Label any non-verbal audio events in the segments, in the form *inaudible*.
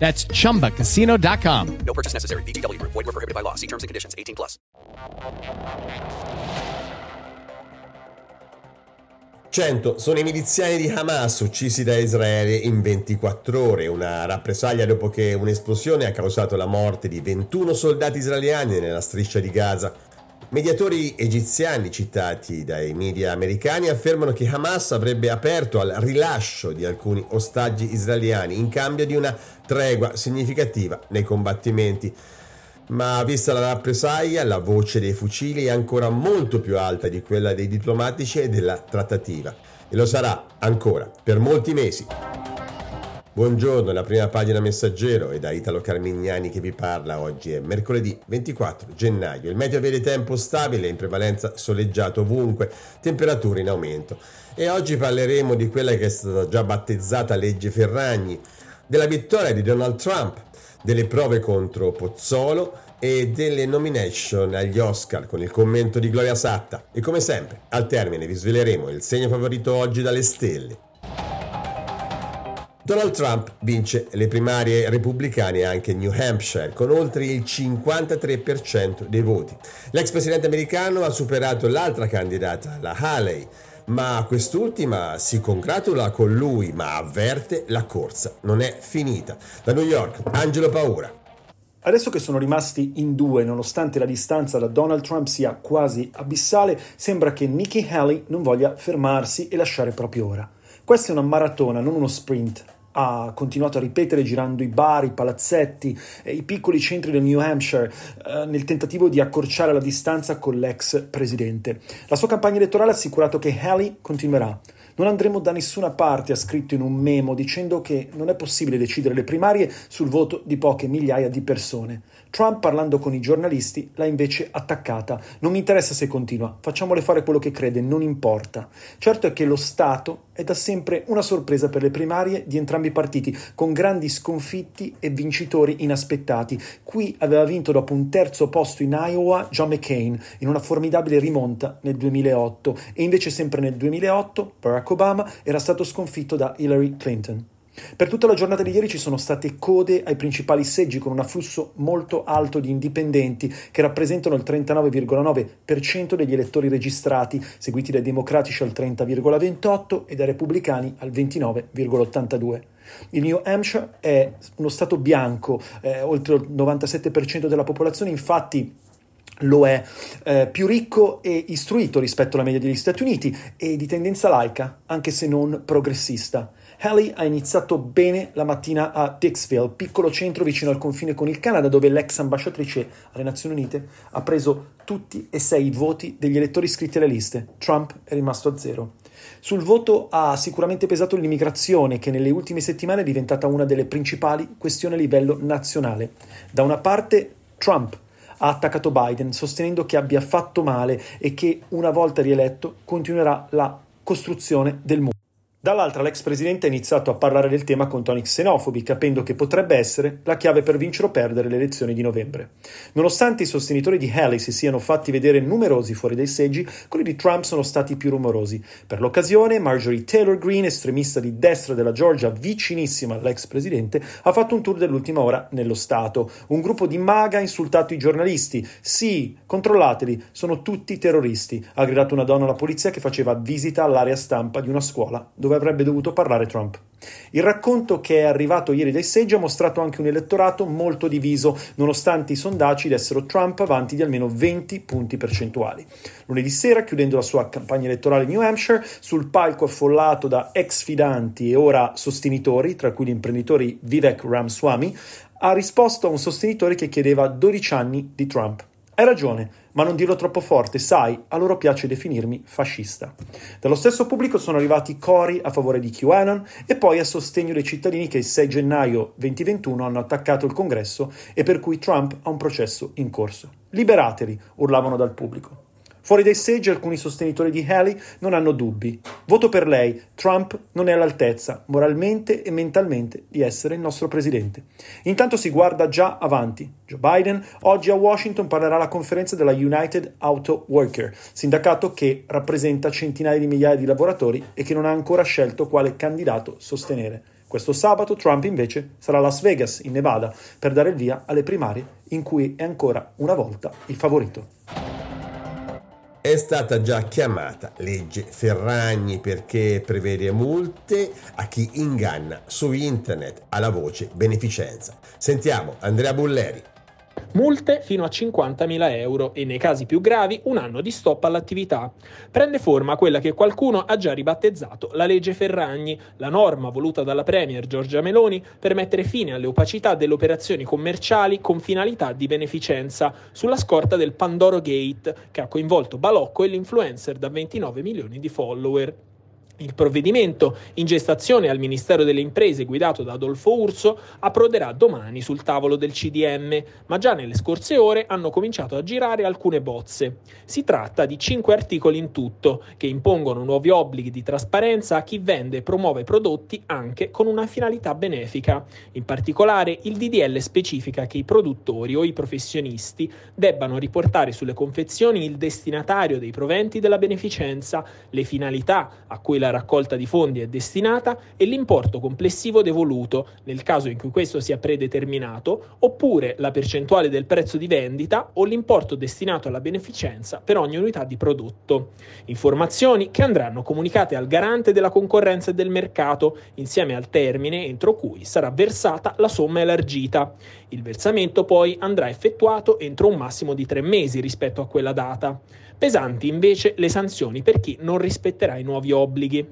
That's chumbacasino.com. No purchase necessary. VGW Group. Void where prohibited by law. See terms and conditions. 18 plus. 100 sono i miliziani di Hamas uccisi da Israele in 24 ore, una rappresaglia dopo che un'esplosione ha causato la morte di 21 soldati israeliani nella striscia di Gaza. Mediatori egiziani citati dai media americani affermano che Hamas avrebbe aperto al rilascio di alcuni ostaggi israeliani in cambio di una tregua significativa nei combattimenti. Ma vista la rappresaglia, la voce dei fucili è ancora molto più alta di quella dei diplomatici e della trattativa. E lo sarà ancora per molti mesi. Buongiorno, la prima pagina messaggero e da Italo Carmignani che vi parla. Oggi è mercoledì 24 gennaio. Il meteo vede tempo stabile, in prevalenza soleggiato ovunque, temperature in aumento. E oggi parleremo di quella che è stata già battezzata legge Ferragni, della vittoria di Donald Trump, delle prove contro Pozzolo e delle nomination agli Oscar con il commento di Gloria Satta. E come sempre, al termine vi sveleremo il segno favorito oggi dalle stelle. Donald Trump vince le primarie repubblicane anche in New Hampshire con oltre il 53% dei voti. L'ex presidente americano ha superato l'altra candidata, la Haley, ma quest'ultima si congratula con lui, ma avverte la corsa non è finita. Da New York, Angelo Paura. Adesso che sono rimasti in due, nonostante la distanza da Donald Trump sia quasi abissale, sembra che Nikki Haley non voglia fermarsi e lasciare proprio ora. Questa è una maratona, non uno sprint ha continuato a ripetere girando i bar, i palazzetti, i piccoli centri del New Hampshire eh, nel tentativo di accorciare la distanza con l'ex presidente. La sua campagna elettorale ha assicurato che Haley continuerà. Non andremo da nessuna parte, ha scritto in un memo, dicendo che non è possibile decidere le primarie sul voto di poche migliaia di persone. Trump, parlando con i giornalisti, l'ha invece attaccata. Non mi interessa se continua, facciamole fare quello che crede, non importa. Certo è che lo Stato è da sempre una sorpresa per le primarie di entrambi i partiti, con grandi sconfitti e vincitori inaspettati. Qui aveva vinto dopo un terzo posto in Iowa John McCain in una formidabile rimonta nel 2008 e invece sempre nel 2008 Barack Obama era stato sconfitto da Hillary Clinton. Per tutta la giornata di ieri ci sono state code ai principali seggi con un afflusso molto alto di indipendenti che rappresentano il 39,9% degli elettori registrati, seguiti dai democratici al 30,28% e dai repubblicani al 29,82%. Il New Hampshire è uno stato bianco, eh, oltre il 97% della popolazione infatti lo è eh, più ricco e istruito rispetto alla media degli Stati Uniti e di tendenza laica, anche se non progressista. Haley ha iniziato bene la mattina a Dixville, piccolo centro vicino al confine con il Canada, dove l'ex ambasciatrice alle Nazioni Unite ha preso tutti e sei i voti degli elettori iscritti alle liste. Trump è rimasto a zero. Sul voto ha sicuramente pesato l'immigrazione, che nelle ultime settimane è diventata una delle principali questioni a livello nazionale. Da una parte Trump ha attaccato Biden, sostenendo che abbia fatto male e che, una volta rieletto, continuerà la costruzione del muro. Dall'altra l'ex presidente ha iniziato a parlare del tema con toni xenofobi, capendo che potrebbe essere la chiave per vincere o perdere le elezioni di novembre. Nonostante i sostenitori di Haley si siano fatti vedere numerosi fuori dai seggi, quelli di Trump sono stati più rumorosi. Per l'occasione, Marjorie Taylor Greene, estremista di destra della Georgia vicinissima all'ex presidente, ha fatto un tour dell'ultima ora nello Stato. Un gruppo di MAGA ha insultato i giornalisti. Sì, controllateli, sono tutti terroristi, ha gridato una donna alla polizia che faceva visita all'area stampa di una scuola dove dove avrebbe dovuto parlare Trump. Il racconto che è arrivato ieri dai seggi ha mostrato anche un elettorato molto diviso, nonostante i sondaggi dessero Trump avanti di almeno 20 punti percentuali. Lunedì sera, chiudendo la sua campagna elettorale in New Hampshire, sul palco affollato da ex fidanti e ora sostenitori, tra cui gli imprenditori Vivek Ramswamy, ha risposto a un sostenitore che chiedeva 12 anni di Trump. Hai ragione, ma non dirlo troppo forte, sai, a loro piace definirmi fascista. Dallo stesso pubblico sono arrivati cori a favore di QAnon e poi a sostegno dei cittadini che il 6 gennaio 2021 hanno attaccato il congresso e per cui Trump ha un processo in corso. Liberateli, urlavano dal pubblico. Fuori dai seggi alcuni sostenitori di Haley non hanno dubbi. Voto per lei. Trump non è all'altezza, moralmente e mentalmente, di essere il nostro presidente. Intanto si guarda già avanti. Joe Biden oggi a Washington parlerà alla conferenza della United Auto Worker, sindacato che rappresenta centinaia di migliaia di lavoratori e che non ha ancora scelto quale candidato sostenere. Questo sabato Trump invece sarà a Las Vegas, in Nevada, per dare il via alle primarie in cui è ancora una volta il favorito è stata già chiamata legge Ferragni perché prevede multe a chi inganna su internet alla voce beneficenza. Sentiamo Andrea Bulleri. Multe fino a 50.000 euro e nei casi più gravi un anno di stop all'attività. Prende forma quella che qualcuno ha già ribattezzato la legge Ferragni, la norma voluta dalla Premier Giorgia Meloni per mettere fine alle opacità delle operazioni commerciali con finalità di beneficenza, sulla scorta del Pandoro Gate che ha coinvolto Balocco e l'influencer da 29 milioni di follower. Il provvedimento, in gestazione al Ministero delle Imprese guidato da Adolfo Urso, approderà domani sul tavolo del CDM, ma già nelle scorse ore hanno cominciato a girare alcune bozze. Si tratta di cinque articoli in tutto, che impongono nuovi obblighi di trasparenza a chi vende e promuove prodotti anche con una finalità benefica. In particolare, il DDL specifica che i produttori o i professionisti debbano riportare sulle confezioni il destinatario dei proventi della beneficenza, le finalità a cui la raccolta di fondi è destinata e l'importo complessivo devoluto, nel caso in cui questo sia predeterminato, oppure la percentuale del prezzo di vendita o l'importo destinato alla beneficenza per ogni unità di prodotto. Informazioni che andranno comunicate al garante della concorrenza e del mercato insieme al termine entro cui sarà versata la somma elargita. Il versamento poi andrà effettuato entro un massimo di tre mesi rispetto a quella data. Pesanti invece le sanzioni per chi non rispetterà i nuovi obblighi.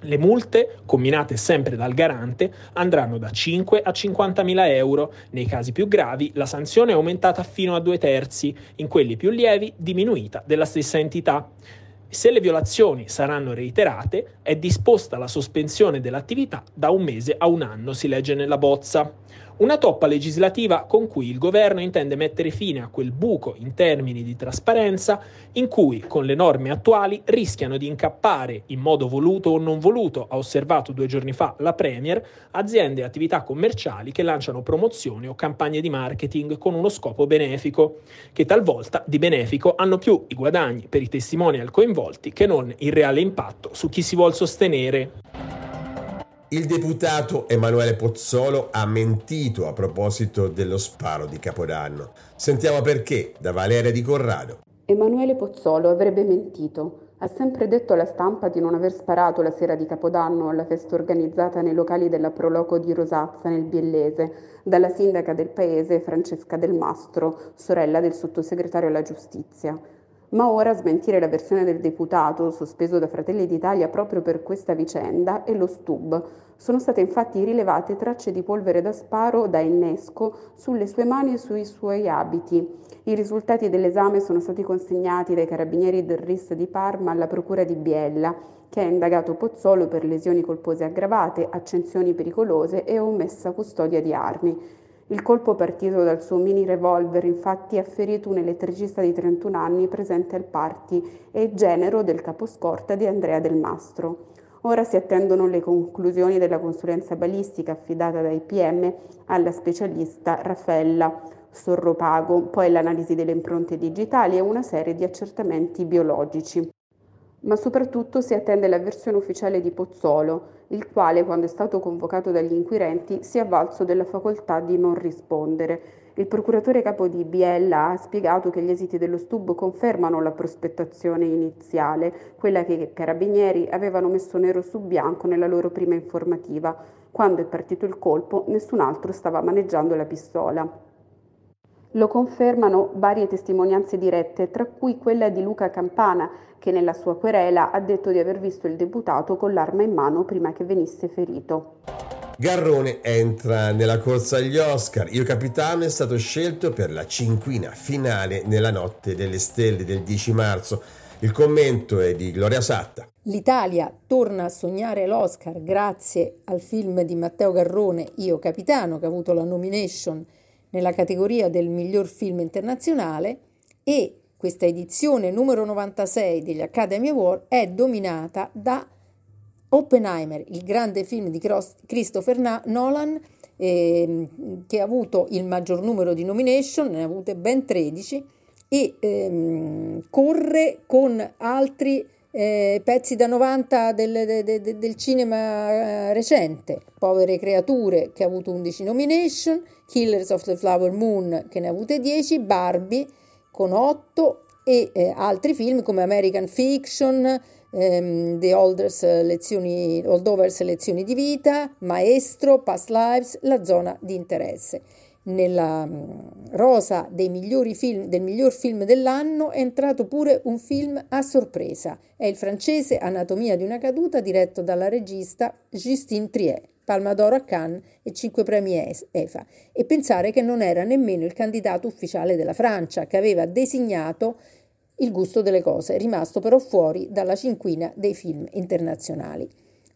Le multe, combinate sempre dal garante, andranno da 5 a 50 mila euro. Nei casi più gravi la sanzione è aumentata fino a due terzi, in quelli più lievi diminuita della stessa entità. Se le violazioni saranno reiterate, è disposta la sospensione dell'attività da un mese a un anno, si legge nella bozza. Una toppa legislativa con cui il governo intende mettere fine a quel buco in termini di trasparenza in cui, con le norme attuali, rischiano di incappare, in modo voluto o non voluto, ha osservato due giorni fa la Premier, aziende e attività commerciali che lanciano promozioni o campagne di marketing con uno scopo benefico, che talvolta di benefico hanno più i guadagni per i testimonial coinvolti che non il reale impatto su chi si vuol sostenere. Il deputato Emanuele Pozzolo ha mentito a proposito dello sparo di Capodanno. Sentiamo perché da Valeria Di Corrado. Emanuele Pozzolo avrebbe mentito. Ha sempre detto alla stampa di non aver sparato la sera di Capodanno alla festa organizzata nei locali della Proloco di Rosazza nel Biellese dalla sindaca del paese Francesca Del Mastro, sorella del sottosegretario alla giustizia ma ora smentire la versione del deputato, sospeso da Fratelli d'Italia proprio per questa vicenda, è lo stub. Sono state infatti rilevate tracce di polvere da sparo da innesco sulle sue mani e sui suoi abiti. I risultati dell'esame sono stati consegnati dai carabinieri del RIS di Parma alla Procura di Biella, che ha indagato Pozzolo per lesioni colpose aggravate, accensioni pericolose e omessa custodia di armi. Il colpo partito dal suo mini revolver infatti ha ferito un elettricista di 31 anni presente al party e genero del caposcorta di Andrea Del Mastro. Ora si attendono le conclusioni della consulenza balistica affidata dai PM alla specialista Raffaella Sorropago, poi l'analisi delle impronte digitali e una serie di accertamenti biologici ma soprattutto si attende la versione ufficiale di Pozzolo, il quale, quando è stato convocato dagli inquirenti, si è avvalso della facoltà di non rispondere Il procuratore capo di Biella ha spiegato che gli esiti dello stub confermano la prospettazione iniziale, quella che i carabinieri avevano messo nero su bianco nella loro prima informativa. Quando è partito il colpo, nessun altro stava maneggiando la pistola. Lo confermano varie testimonianze dirette, tra cui quella di Luca Campana, che nella sua querela ha detto di aver visto il deputato con l'arma in mano prima che venisse ferito. Garrone entra nella corsa agli Oscar. Io capitano è stato scelto per la cinquina finale nella notte delle stelle del 10 marzo. Il commento è di Gloria Satta. L'Italia torna a sognare l'Oscar grazie al film di Matteo Garrone, Io capitano, che ha avuto la nomination nella categoria del miglior film internazionale e questa edizione numero 96 degli Academy Award è dominata da Oppenheimer, il grande film di Christopher Nolan eh, che ha avuto il maggior numero di nomination, ne ha avute ben 13 e ehm, corre con altri eh, pezzi da 90 del, de, de, del cinema eh, recente, Povere creature che ha avuto 11 nomination, Killers of the Flower Moon che ne ha avute 10, Barbie con 8 e eh, altri film come American Fiction, ehm, The Olders lezioni, Oldovers Lezioni di Vita, Maestro, Past Lives, La zona di interesse nella mm, rosa film, del miglior film dell'anno è entrato pure un film a sorpresa. È il francese Anatomia di una caduta diretto dalla regista Justine Trier, Palma d'Oro a Cannes e 5 premi EFA. E pensare che non era nemmeno il candidato ufficiale della Francia, che aveva designato il gusto delle cose, rimasto però fuori dalla cinquina dei film internazionali.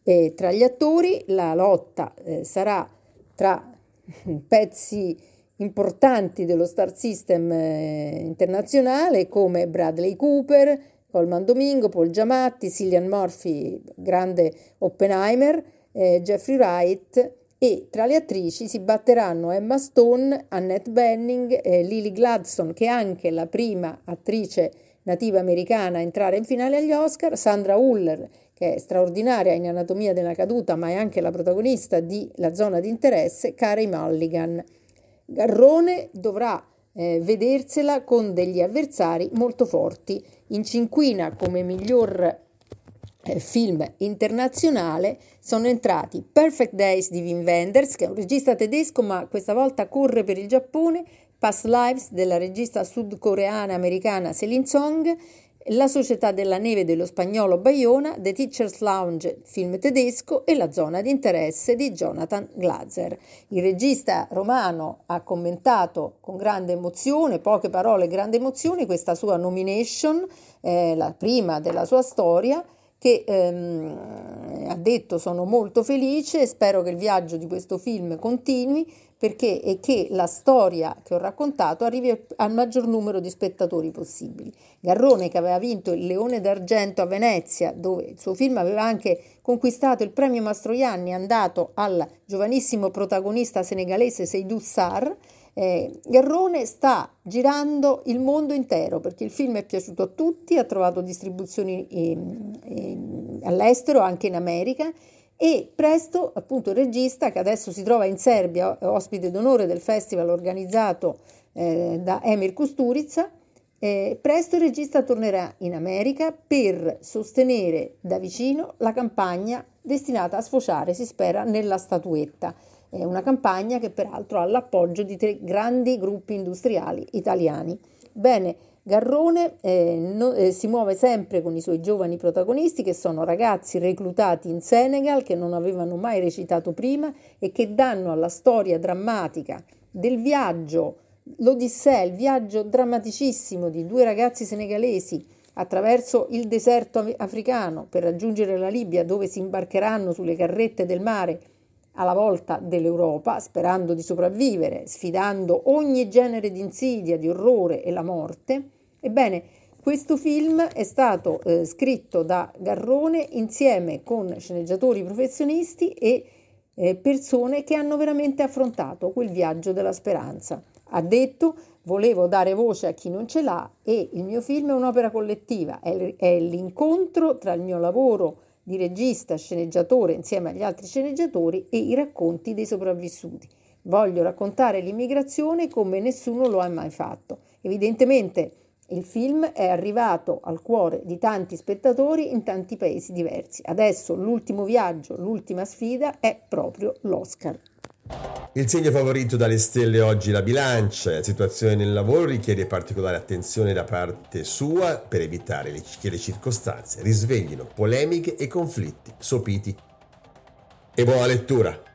E tra gli attori la lotta eh, sarà tra *laughs* pezzi importanti dello star system eh, internazionale come Bradley Cooper, Colman Domingo, Paul Giamatti, Cillian Murphy, grande Oppenheimer, eh, Jeffrey Wright e tra le attrici si batteranno Emma Stone, Annette Benning, eh, Lily Gladstone che è anche la prima attrice nativa americana a entrare in finale agli Oscar, Sandra Huller che è straordinaria in Anatomia della caduta, ma è anche la protagonista di La zona di interesse, Carey Mulligan. Garrone dovrà eh, vedersela con degli avversari molto forti. In cinquina come miglior eh, film internazionale sono entrati Perfect Days di Wim Wenders, che è un regista tedesco ma questa volta corre per il Giappone, Past Lives della regista sudcoreana americana Celine Song la Società della Neve dello spagnolo Bayona, The Teacher's Lounge, film tedesco, e La zona di interesse di Jonathan Glazer. Il regista romano ha commentato con grande emozione, poche parole, grande emozione, questa sua nomination, eh, la prima della sua storia, che ehm, ha detto sono molto felice spero che il viaggio di questo film continui perché e che la storia che ho raccontato arrivi al maggior numero di spettatori possibili. Garrone che aveva vinto il Leone d'Argento a Venezia, dove il suo film aveva anche conquistato il premio Mastroianni, è andato al giovanissimo protagonista senegalese Seydou Sarr, eh, Garrone sta girando il mondo intero perché il film è piaciuto a tutti, ha trovato distribuzioni eh, eh, all'estero, anche in America e presto appunto il regista che adesso si trova in Serbia, ospite d'onore del festival organizzato eh, da Emir Kusturica, eh, presto il regista tornerà in America per sostenere da vicino la campagna destinata a sfociare, si spera, nella statuetta. È una campagna che peraltro ha l'appoggio di tre grandi gruppi industriali italiani. Bene, Garrone eh, no, eh, si muove sempre con i suoi giovani protagonisti che sono ragazzi reclutati in Senegal che non avevano mai recitato prima e che danno alla storia drammatica del viaggio, l'Odissea, il viaggio drammaticissimo di due ragazzi senegalesi attraverso il deserto africano per raggiungere la Libia dove si imbarcheranno sulle carrette del mare alla volta dell'Europa, sperando di sopravvivere, sfidando ogni genere di insidia, di orrore e la morte, ebbene, questo film è stato eh, scritto da Garrone insieme con sceneggiatori professionisti e eh, persone che hanno veramente affrontato quel viaggio della speranza. Ha detto volevo dare voce a chi non ce l'ha e il mio film è un'opera collettiva, è, è l'incontro tra il mio lavoro di regista, sceneggiatore insieme agli altri sceneggiatori e i racconti dei sopravvissuti. Voglio raccontare l'immigrazione come nessuno lo ha mai fatto. Evidentemente il film è arrivato al cuore di tanti spettatori in tanti paesi diversi. Adesso l'ultimo viaggio, l'ultima sfida è proprio l'Oscar. Il segno favorito dalle stelle oggi la bilancia. La situazione nel lavoro richiede particolare attenzione da parte sua per evitare che le circostanze risveglino polemiche e conflitti sopiti. E buona lettura!